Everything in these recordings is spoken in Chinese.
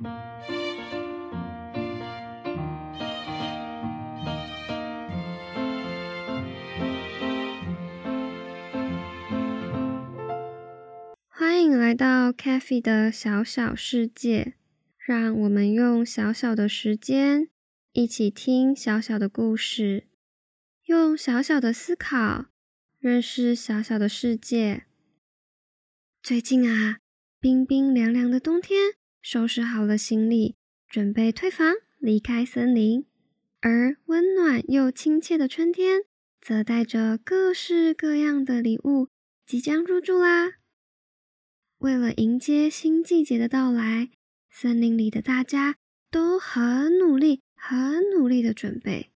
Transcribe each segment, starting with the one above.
欢迎来到 c a f e 的小小世界，让我们用小小的时间一起听小小的故事，用小小的思考认识小小的世界。最近啊，冰冰凉凉的冬天，收拾好了行李，准备退房离开森林；而温暖又亲切的春天，则带着各式各样的礼物即将入住啦。为了迎接新季节的到来，森林里的大家都很努力、很努力的准备。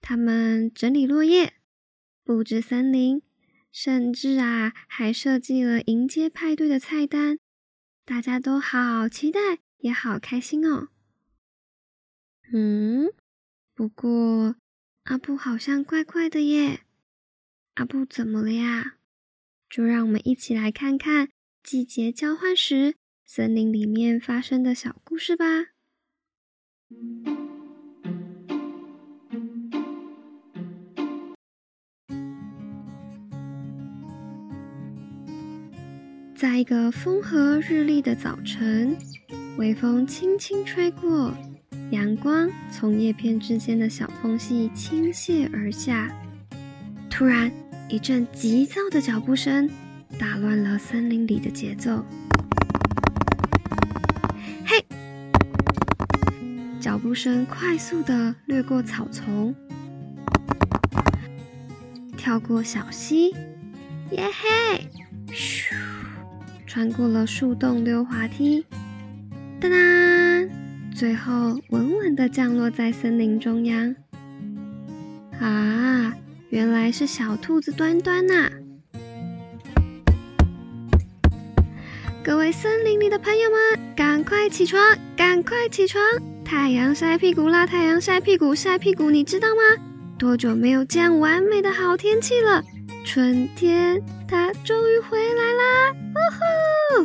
他们整理落叶，布置森林，甚至啊，还设计了迎接派对的菜单。大家都好期待，也好开心哦。嗯，不过阿布好像怪怪的耶。阿布怎么了呀？就让我们一起来看看。季节交换时，森林里面发生的小故事吧。在一个风和日丽的早晨，微风轻轻吹过，阳光从叶片之间的小缝隙倾泻而下。突然，一阵急躁的脚步声。打乱了森林里的节奏。嘿，脚步声快速的掠过草丛，跳过小溪，耶嘿，咻，穿过了树洞溜滑梯，哒哒，最后稳稳的降落在森林中央。啊，原来是小兔子端端呐！各位森林里的朋友们，赶快起床，赶快起床！太阳晒屁股啦，太阳晒屁股，晒屁股，你知道吗？多久没有这样完美的好天气了？春天他终于回来啦！呜呼！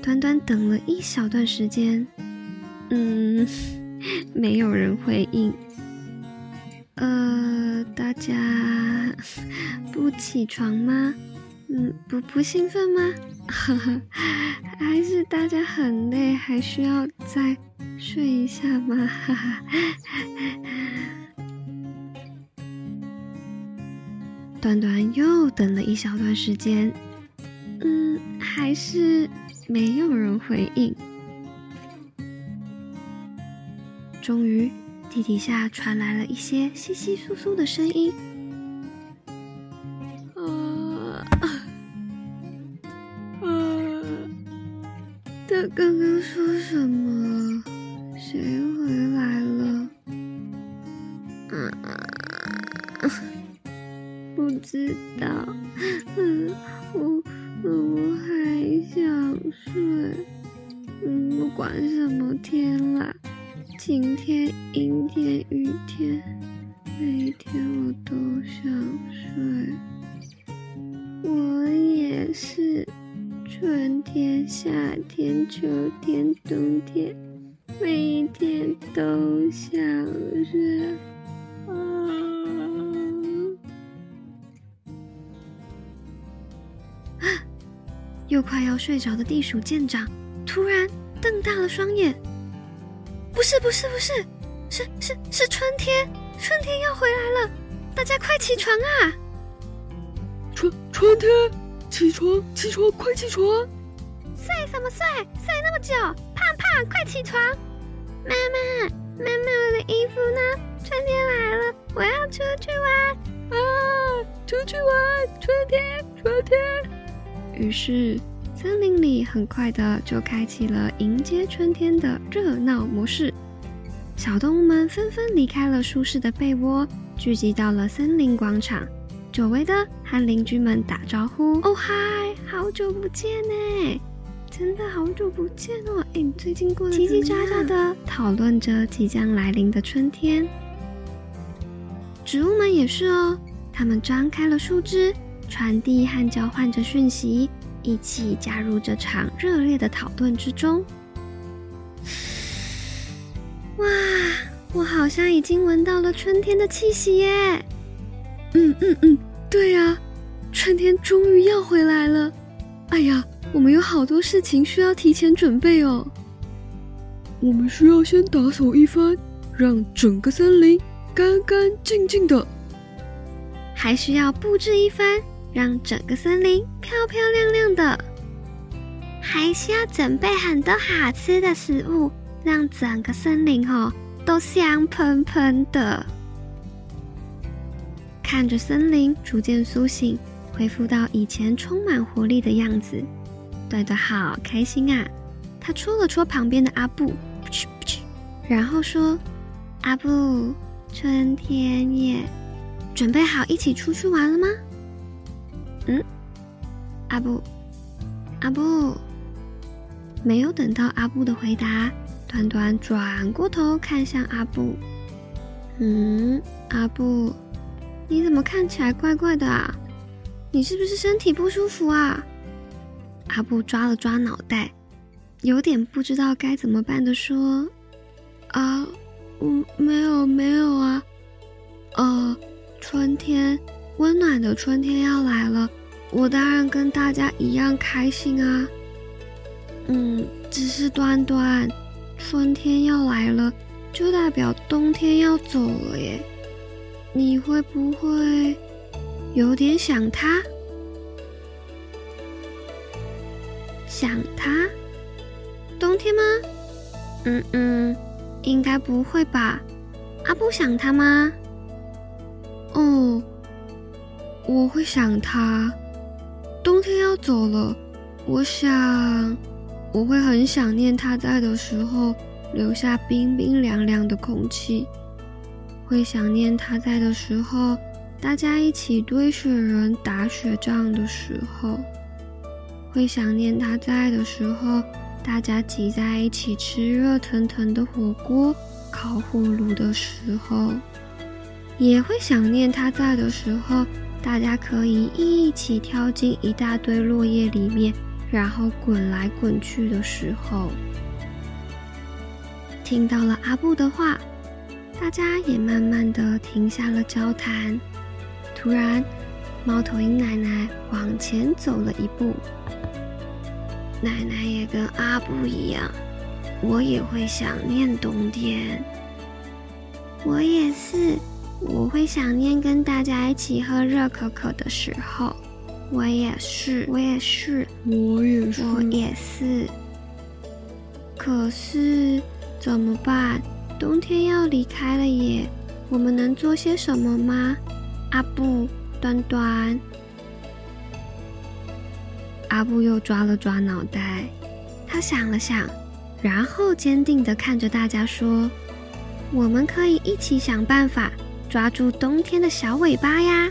短短等了一小段时间，嗯，没有人回应。呃，大家不起床吗？嗯，不不兴奋吗？还是大家很累，还需要再睡一下吗？哈哈。短短又等了一小段时间，嗯，还是没有人回应。终于，地底下传来了一些稀稀疏疏的声音。他刚刚说什么？谁回来了？啊，知道。嗯，我我还想睡。嗯，不管什么天啦，晴天、阴天、雨天，每一天我都想睡。我也是。春天、夏天、秋天、冬天，每一天都想睡。又快要睡着的地鼠舰长突然瞪大了双眼。不是，不是，不是，是是是春天，春天要回来了！大家快起床啊！春春天。起床，起床，快起床！睡什么睡？睡那么久，胖胖，快起床！妈妈，妈妈，我的衣服呢？春天来了，我要出去玩啊！出去玩，春天，春天。于是，森林里很快的就开启了迎接春天的热闹模式。小动物们纷纷离开了舒适的被窝，聚集到了森林广场。久违的和邻居们打招呼，哦嗨，好久不见呢，真的好久不见哦。哎，你最近过得叽叽喳喳的讨论着即将来临的春天。植物们也是哦，它们张开了树枝，传递和交换着讯息，一起加入这场热烈的讨论之中。哇，我好像已经闻到了春天的气息耶！嗯嗯嗯，对呀，春天终于要回来了。哎呀，我们有好多事情需要提前准备哦。我们需要先打扫一番，让整个森林干干净净的；还需要布置一番，让整个森林漂漂亮亮的；还需要准备很多好吃的食物，让整个森林哦都香喷喷的。看着森林逐渐苏醒，恢复到以前充满活力的样子，短短好开心啊！他戳了戳旁边的阿布。然后说：“阿布，春天耶，准备好一起出去玩了吗？”嗯，阿布，阿布，没有等到阿布的回答，端端转过头看向阿布。嗯，阿布，你怎么看起来怪怪的啊？你是不是身体不舒服啊？阿布抓了抓脑袋。有点不知道该怎么办的说：“啊，嗯，没有没有啊，呃，春天，温暖的春天要来了，我当然跟大家一样开心啊。嗯，只是端端，春天要来了，就代表冬天要走了耶。你会不会有点想他？想他？”冬天吗？嗯嗯，应该不会吧。阿布想他吗？哦，我会想他。冬天要走了，我想我会很想念他在的时候留下冰冰凉凉的空气，会想念他在的时候大家一起堆雪人、打雪仗的时候，会想念他在的时候。大家挤在一起吃热腾腾的火锅、烤火炉的时候，也会想念他在的时候，大家可以一起跳进一大堆落叶里面，然后滚来滚去的时候。听到了阿布的话，大家也慢慢的停下了交谈。突然，猫头鹰奶奶往前走了一步。奶奶也跟阿布一样，我也会想念冬天。我也是，我会想念跟大家一起喝热可可的时候。我也是，我也是，我也是，我也是。可是怎么办？冬天要离开了耶，我们能做些什么吗？阿布，端端。阿布又抓了抓脑袋，他想了想，然后坚定的看着大家说：“我们可以一起想办法抓住冬天的小尾巴呀！”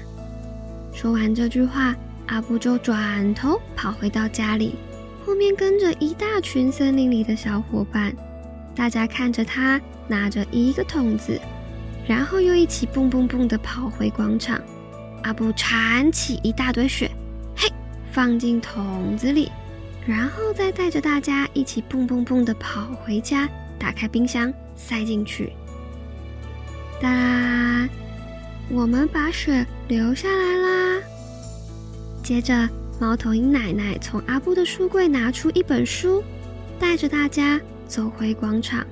说完这句话，阿布就转头跑回到家里，后面跟着一大群森林里的小伙伴。大家看着他拿着一个桶子，然后又一起蹦蹦蹦地跑回广场。阿布铲起一大堆雪。嘿放进桶子里，然后再带着大家一起蹦蹦蹦的跑回家，打开冰箱塞进去。哒，我们把雪留下来啦。接着，猫头鹰奶奶从阿布的书柜拿出一本书，带着大家走回广场。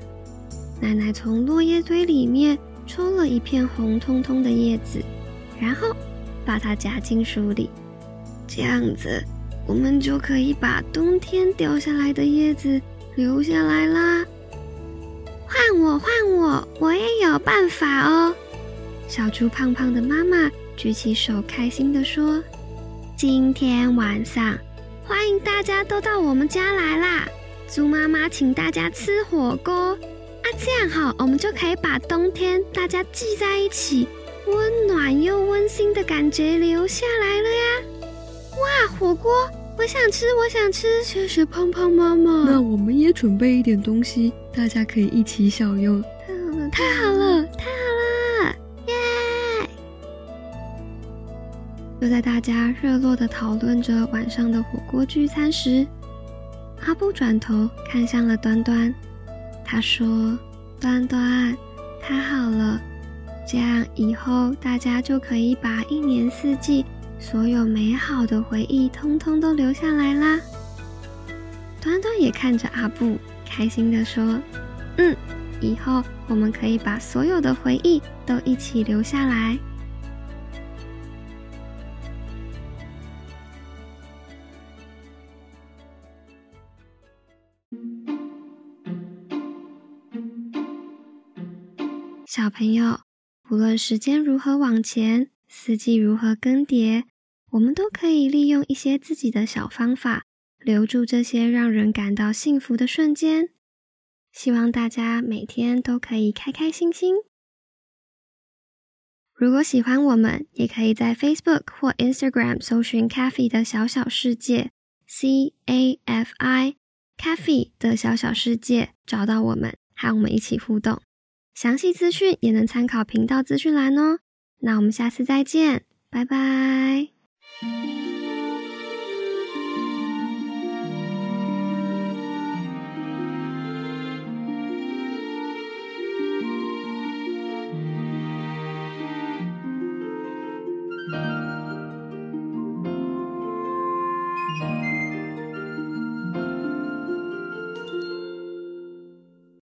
奶奶从落叶堆里面抽了一片红彤彤的叶子，然后把它夹进书里。这样子，我们就可以把冬天掉下来的叶子留下来啦。我，换我，我也有办法哦！小猪胖胖的妈妈举起手，开心地说：“今天晚上，欢迎大家都到我们家来啦！猪妈妈请大家吃火锅啊，这样哈，我们就可以把冬天大家聚在一起，温暖又温馨的感觉留下来了呀！”哇，火锅！我想吃，我想吃。谢谢胖胖妈妈。那我们也准备一点东西，大家可以一起享用。太好了，太好了，太好了，耶！就在大家热络的讨论着晚上的火锅聚餐时，阿布转头看向了端端，他说：“端端，太好了，这样以后大家就可以把一年四季所有美好的回忆通通都留下来啦。”端端也看着阿布，开心地说：“嗯，以后我们可以把所有的回忆都一起留下来。”小朋友，无论时间如何往前，四季如何更迭，我们都可以利用一些自己的小方法，留住这些让人感到幸福的瞬间。希望大家每天都可以开开心心。如果喜欢我们，也可以在 Facebook 或 Instagram 搜寻 “Cafe 的小小世界 ”（C A F I），Cafe 的小小世界，找到我们，和我们一起互动。详细资讯也能参考频道资讯栏哦。那我们下次再见，拜拜。